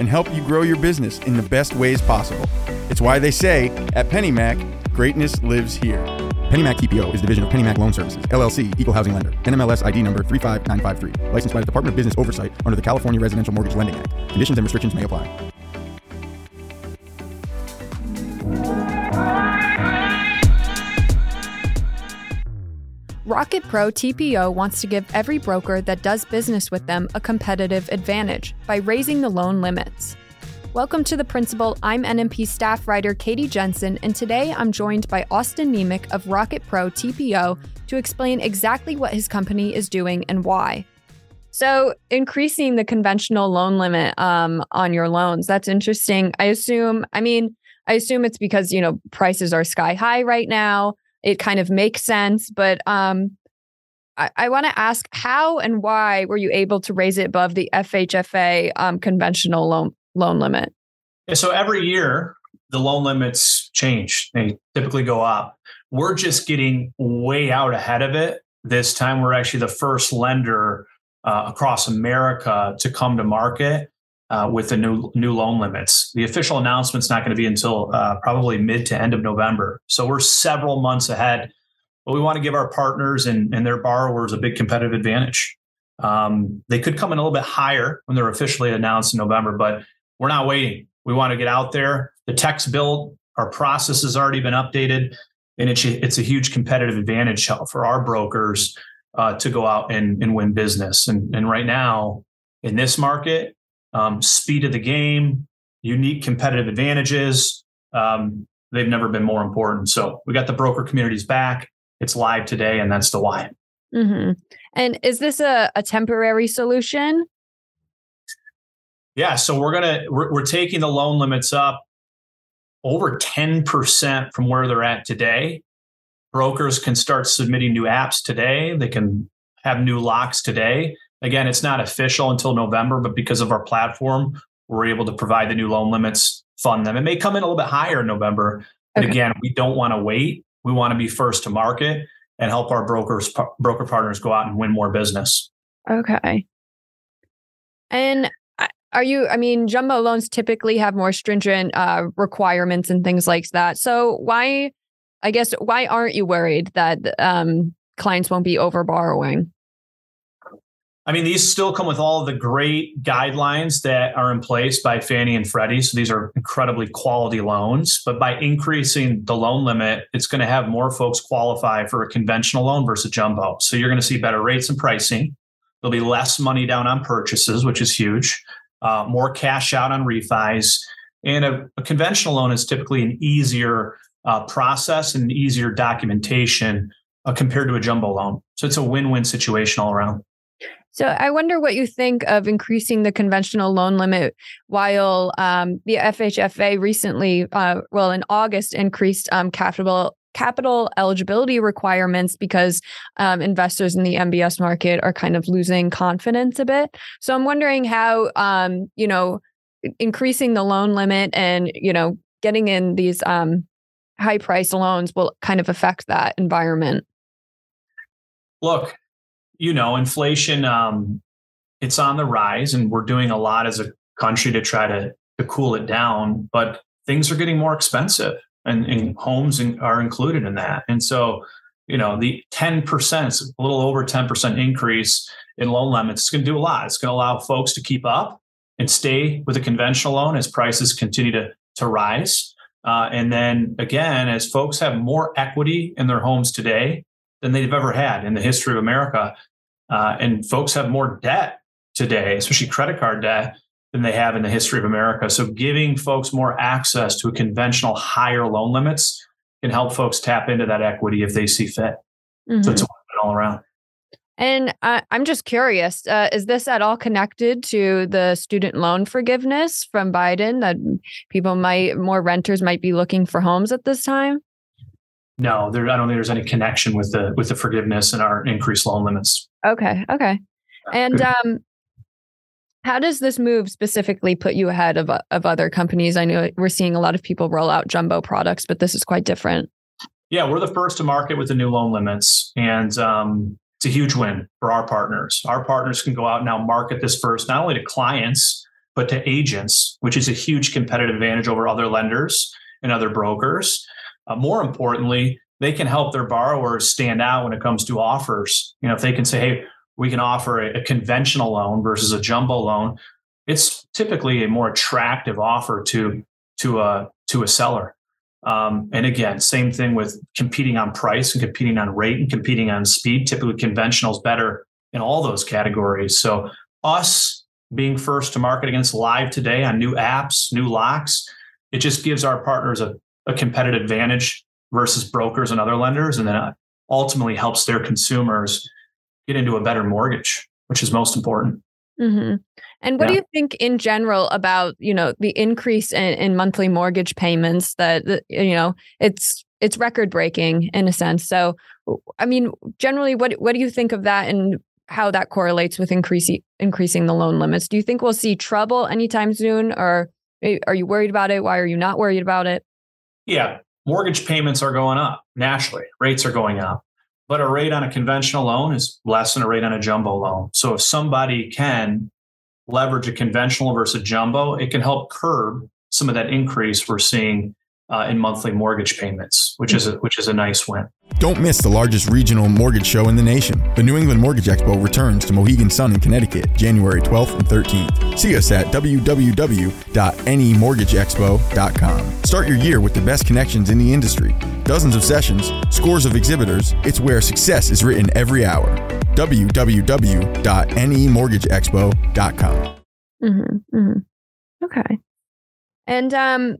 and help you grow your business in the best ways possible. It's why they say at PennyMac, greatness lives here. PennyMac TPO is division of PennyMac Loan Services, LLC, Equal Housing Lender, NMLS ID number 35953, licensed by the Department of Business Oversight under the California Residential Mortgage Lending Act. Conditions and restrictions may apply. Rocket Pro TPO wants to give every broker that does business with them a competitive advantage by raising the loan limits. Welcome to The Principal. I'm NMP staff writer Katie Jensen, and today I'm joined by Austin Niemiec of Rocket Pro TPO to explain exactly what his company is doing and why. So, increasing the conventional loan limit um, on your loans, that's interesting. I assume, I mean, I assume it's because, you know, prices are sky high right now it kind of makes sense. But um, I, I want to ask how and why were you able to raise it above the FHFA um, conventional loan loan limit? So every year the loan limits change; they typically go up. We're just getting way out ahead of it. This time, we're actually the first lender uh, across America to come to market uh, with the new new loan limits. The official announcement's not going to be until uh, probably mid to end of November. So we're several months ahead. But we want to give our partners and, and their borrowers a big competitive advantage. Um, they could come in a little bit higher when they're officially announced in November, but we're not waiting. We want to get out there. The tech's built, our process has already been updated, and it's, it's a huge competitive advantage for our brokers uh, to go out and, and win business. And, and right now, in this market, um, speed of the game, unique competitive advantages. Um, they've never been more important. So we got the broker communities back. It's live today, and that's the why. Mm-hmm. And is this a, a temporary solution? Yeah. So we're gonna we're, we're taking the loan limits up over ten percent from where they're at today. Brokers can start submitting new apps today. They can have new locks today. Again, it's not official until November, but because of our platform, we're able to provide the new loan limits, fund them. It may come in a little bit higher in November. But okay. again, we don't want to wait. We want to be first to market and help our brokers broker partners go out and win more business. Okay. And are you i mean jumbo loans typically have more stringent uh, requirements and things like that so why i guess why aren't you worried that um, clients won't be over borrowing I mean, these still come with all the great guidelines that are in place by Fannie and Freddie. So these are incredibly quality loans. But by increasing the loan limit, it's going to have more folks qualify for a conventional loan versus a jumbo. So you're going to see better rates and pricing. There'll be less money down on purchases, which is huge, uh, more cash out on refis. And a, a conventional loan is typically an easier uh, process and easier documentation uh, compared to a jumbo loan. So it's a win win situation all around. So I wonder what you think of increasing the conventional loan limit while um, the FHFA recently, uh, well, in August, increased um, capital capital eligibility requirements because um, investors in the MBS market are kind of losing confidence a bit. So I'm wondering how, um, you know, increasing the loan limit and you know getting in these um, high price loans will kind of affect that environment. Look, you know, inflation, um, it's on the rise, and we're doing a lot as a country to try to to cool it down. But things are getting more expensive, and, and homes in, are included in that. And so, you know, the ten percent, a little over ten percent increase in loan limits, it's going to do a lot. It's going to allow folks to keep up and stay with a conventional loan as prices continue to to rise. Uh, and then again, as folks have more equity in their homes today than they've ever had in the history of America, uh, and folks have more debt today, especially credit card debt, than they have in the history of America. So giving folks more access to a conventional higher loan limits can help folks tap into that equity if they see fit. Mm-hmm. So it's all around. And uh, I'm just curious uh, is this at all connected to the student loan forgiveness from Biden that people might, more renters might be looking for homes at this time? No, there, I don't think there's any connection with the with the forgiveness and our increased loan limits. Okay, okay. And um, how does this move specifically put you ahead of of other companies? I know we're seeing a lot of people roll out jumbo products, but this is quite different. Yeah, we're the first to market with the new loan limits, and um, it's a huge win for our partners. Our partners can go out and now market this first, not only to clients, but to agents, which is a huge competitive advantage over other lenders and other brokers. Uh, more importantly, they can help their borrowers stand out when it comes to offers. You know, if they can say, hey, we can offer a, a conventional loan versus a jumbo loan, it's typically a more attractive offer to to a to a seller. Um, and again, same thing with competing on price and competing on rate and competing on speed. Typically, conventional is better in all those categories. So, us being first to market against live today on new apps, new locks, it just gives our partners a, a competitive advantage versus brokers and other lenders. And then ultimately helps their consumers get into a better mortgage, which is most important. Mm-hmm. And what yeah. do you think in general about you know the increase in, in monthly mortgage payments that, that you know it's it's record breaking in a sense. So I mean, generally, what what do you think of that and how that correlates with increasing increasing the loan limits? Do you think we'll see trouble anytime soon, or are you worried about it? Why are you not worried about it? Yeah, mortgage payments are going up naturally. Rates are going up but a rate on a conventional loan is less than a rate on a jumbo loan. So if somebody can leverage a conventional versus a jumbo, it can help curb some of that increase we're seeing uh, in monthly mortgage payments, which is a, which is a nice win. Don't miss the largest regional mortgage show in the nation. The New England Mortgage Expo returns to Mohegan Sun in Connecticut, January 12th and 13th. See us at www.nemortgageexpo.com. Start your year with the best connections in the industry. Dozens of sessions, scores of exhibitors. It's where success is written every hour. www.nemortgageexpo.com. Mm-hmm, mm-hmm. Okay. And um,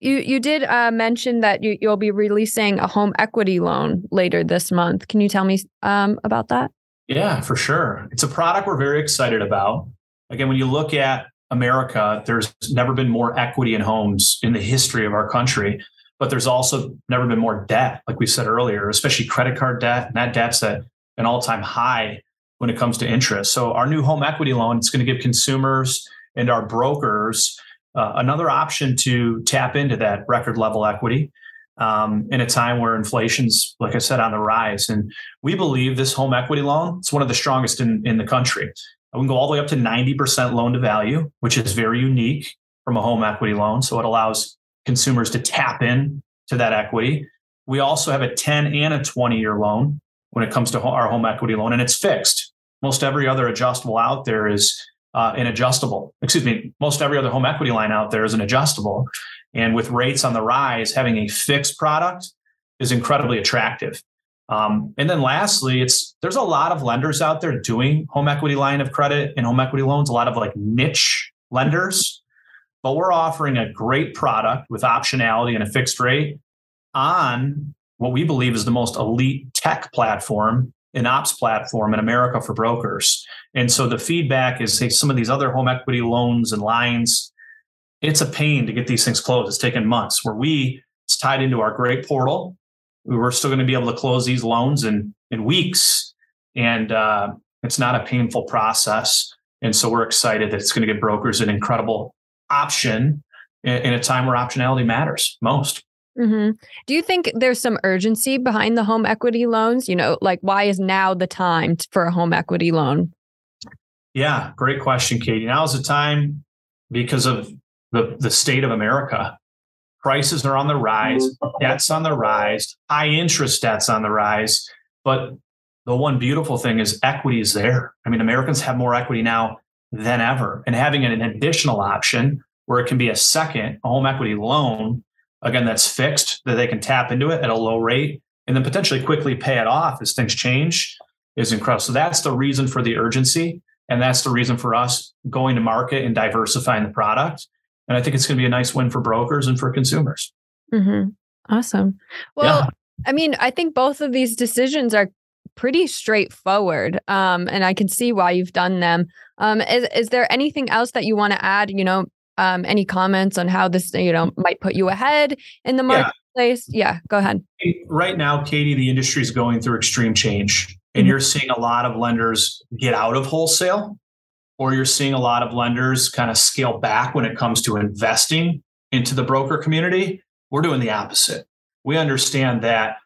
you you did uh, mention that you, you'll be releasing a home equity loan later this month. Can you tell me um, about that? Yeah, for sure. It's a product we're very excited about. Again, when you look at America, there's never been more equity in homes in the history of our country, but there's also never been more debt, like we said earlier, especially credit card debt. And that debt's at an all-time high when it comes to interest. So our new home equity loan, it's going to give consumers and our brokers uh, another option to tap into that record level equity um, in a time where inflation's, like I said, on the rise. And we believe this home equity loan is one of the strongest in, in the country. We can go all the way up to 90% loan to value, which is very unique from a home equity loan. So it allows consumers to tap in to that equity. We also have a 10 and a 20 year loan when it comes to our home equity loan, and it's fixed. Most every other adjustable out there is uh, an adjustable. Excuse me, most every other home equity line out there is an adjustable. And with rates on the rise, having a fixed product is incredibly attractive. Um, and then lastly, it's there's a lot of lenders out there doing home equity line of credit and home equity loans, a lot of like niche lenders. But we're offering a great product with optionality and a fixed rate on what we believe is the most elite tech platform an ops platform in America for brokers. And so the feedback is say some of these other home equity loans and lines, it's a pain to get these things closed. It's taken months where we it's tied into our great portal. We were still going to be able to close these loans in in weeks. And uh, it's not a painful process. And so we're excited that it's going to give brokers an incredible option in, in a time where optionality matters most. Mm-hmm. Do you think there's some urgency behind the home equity loans? You know, like why is now the time for a home equity loan? Yeah, great question, Katie. Now is the time because of the, the state of America. Prices are on the rise, debt's on the rise, high interest debt's on the rise. But the one beautiful thing is equity is there. I mean, Americans have more equity now than ever. And having an additional option where it can be a second a home equity loan again that's fixed that they can tap into it at a low rate and then potentially quickly pay it off as things change is incredible. So that's the reason for the urgency. And that's the reason for us going to market and diversifying the product. And I think it's going to be a nice win for brokers and for consumers. Mm-hmm. Awesome. Well, yeah. I mean, I think both of these decisions are pretty straightforward. Um, and I can see why you've done them. Um, is, is there anything else that you want to add? You know, um, any comments on how this, you know, might put you ahead in the marketplace? Yeah, yeah go ahead. Right now, Katie, the industry is going through extreme change, and mm-hmm. you're seeing a lot of lenders get out of wholesale, or you're seeing a lot of lenders kind of scale back when it comes to investing into the broker community. We're doing the opposite. We understand that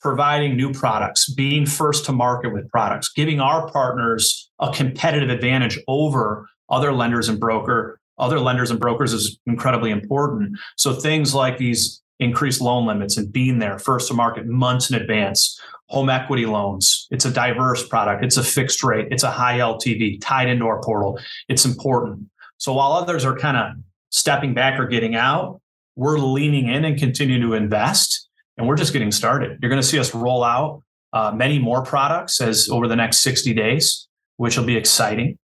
providing new products, being first to market with products, giving our partners a competitive advantage over other lenders and broker, other lenders and brokers is incredibly important. So things like these increased loan limits and being there first to market months in advance, home equity loans, it's a diverse product, it's a fixed rate, it's a high LTV tied into our portal. It's important. So while others are kind of stepping back or getting out, we're leaning in and continue to invest and we're just getting started. You're going to see us roll out uh, many more products as over the next 60 days, which will be exciting.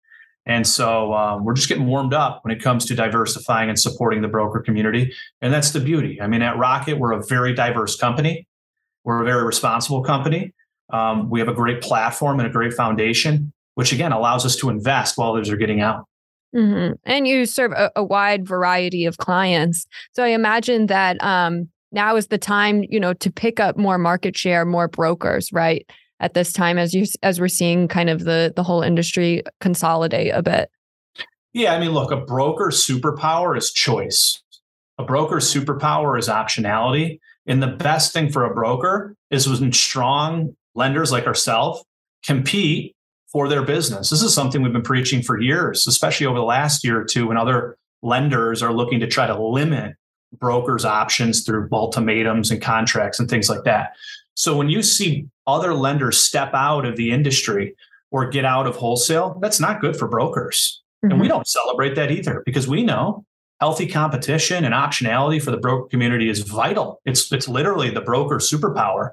And so um, we're just getting warmed up when it comes to diversifying and supporting the broker community. And that's the beauty. I mean, at Rocket, we're a very diverse company. We're a very responsible company. Um, we have a great platform and a great foundation, which again allows us to invest while others are getting out. Mm-hmm. And you serve a, a, wide variety of clients. So I imagine that um, now is the time, you know, to pick up more market share, more brokers, right? At this time, as you as we're seeing kind of the the whole industry consolidate a bit. Yeah, I mean, look, a broker superpower is choice. A broker superpower is optionality. And the best thing for a broker is when strong lenders like ourselves compete for their business. This is something we've been preaching for years, especially over the last year or two when other lenders are looking to try to limit brokers' options through ultimatums and contracts and things like that. So when you see other lenders step out of the industry or get out of wholesale, that's not good for brokers. Mm-hmm. And we mm-hmm. don't celebrate that either because we know healthy competition and optionality for the broker community is vital. It's it's literally the broker superpower.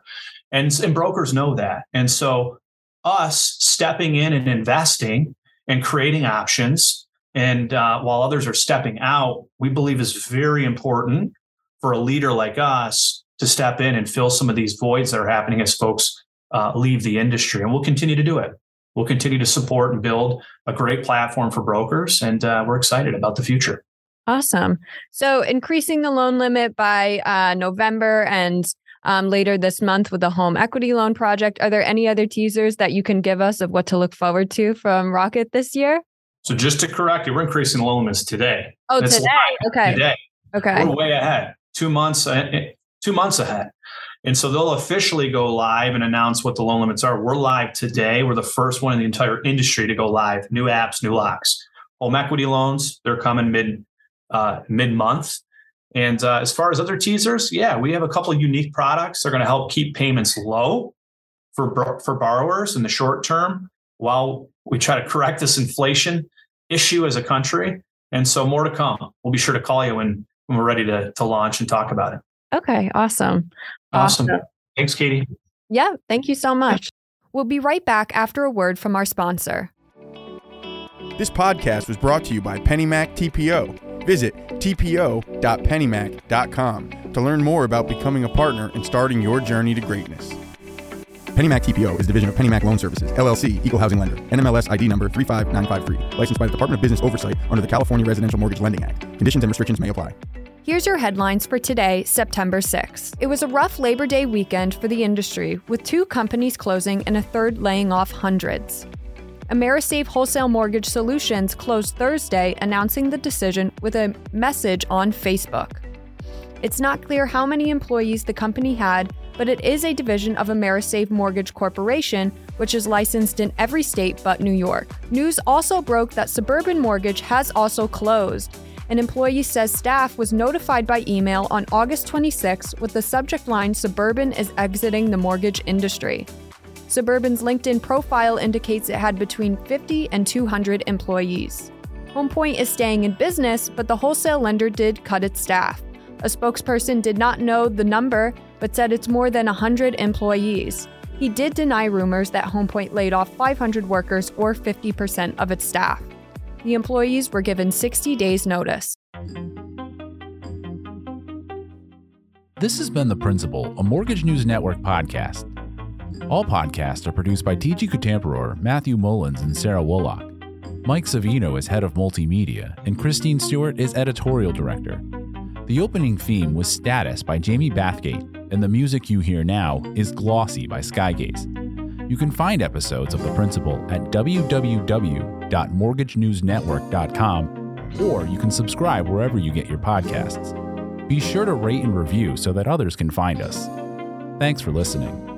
And, and brokers know that. And so us stepping in and investing and creating options and uh, while others are stepping out, we believe is very important for a leader like us to step in and fill some of these voids that are happening as folks uh, leave the industry. And we'll continue to do it. We'll continue to support and build a great platform for brokers. And uh, we're excited about the future. Awesome. So, increasing the loan limit by uh, November and um, later this month with the home equity loan project. Are there any other teasers that you can give us of what to look forward to from Rocket this year? So just to correct you, we're increasing the loan limits today. Oh, today. Okay. Today. Okay. We're way ahead. Two months. Two months ahead. And so they'll officially go live and announce what the loan limits are. We're live today. We're the first one in the entire industry to go live. New apps, new locks. Home equity loans, they're coming mid uh, mid month. And uh, as far as other teasers, yeah, we have a couple of unique products. They're going to help keep payments low for for borrowers in the short term while we try to correct this inflation issue as a country. And so more to come. We'll be sure to call you when, when we're ready to, to launch and talk about it. Okay, awesome. Awesome. awesome. Thanks, Katie. Yeah, thank you so much. We'll be right back after a word from our sponsor. This podcast was brought to you by PennyMac TPO. Visit tpo.pennymac.com to learn more about becoming a partner and starting your journey to greatness. PennyMac TPO is a division of PennyMac Loan Services, LLC, Equal Housing Lender, NMLS ID number 35953, licensed by the Department of Business Oversight under the California Residential Mortgage Lending Act. Conditions and restrictions may apply. Here's your headlines for today, September 6th. It was a rough Labor Day weekend for the industry, with two companies closing and a third laying off hundreds. AmeriSave Wholesale Mortgage Solutions closed Thursday, announcing the decision with a message on Facebook. It's not clear how many employees the company had, but it is a division of AmeriSave Mortgage Corporation, which is licensed in every state but New York. News also broke that Suburban Mortgage has also closed. An employee says staff was notified by email on August 26 with the subject line Suburban is exiting the mortgage industry. Suburban's LinkedIn profile indicates it had between 50 and 200 employees. HomePoint is staying in business, but the wholesale lender did cut its staff. A spokesperson did not know the number, but said it's more than 100 employees. He did deny rumors that HomePoint laid off 500 workers or 50% of its staff. The employees were given 60 days' notice. This has been The Principal, a Mortgage News Network podcast. All podcasts are produced by TG Kutamperor, Matthew Mullins, and Sarah Woolock. Mike Savino is head of multimedia, and Christine Stewart is editorial director. The opening theme was Status by Jamie Bathgate, and the music you hear now is Glossy by Skygaze. You can find episodes of The Principal at www.mortgagenewsnetwork.com, or you can subscribe wherever you get your podcasts. Be sure to rate and review so that others can find us. Thanks for listening.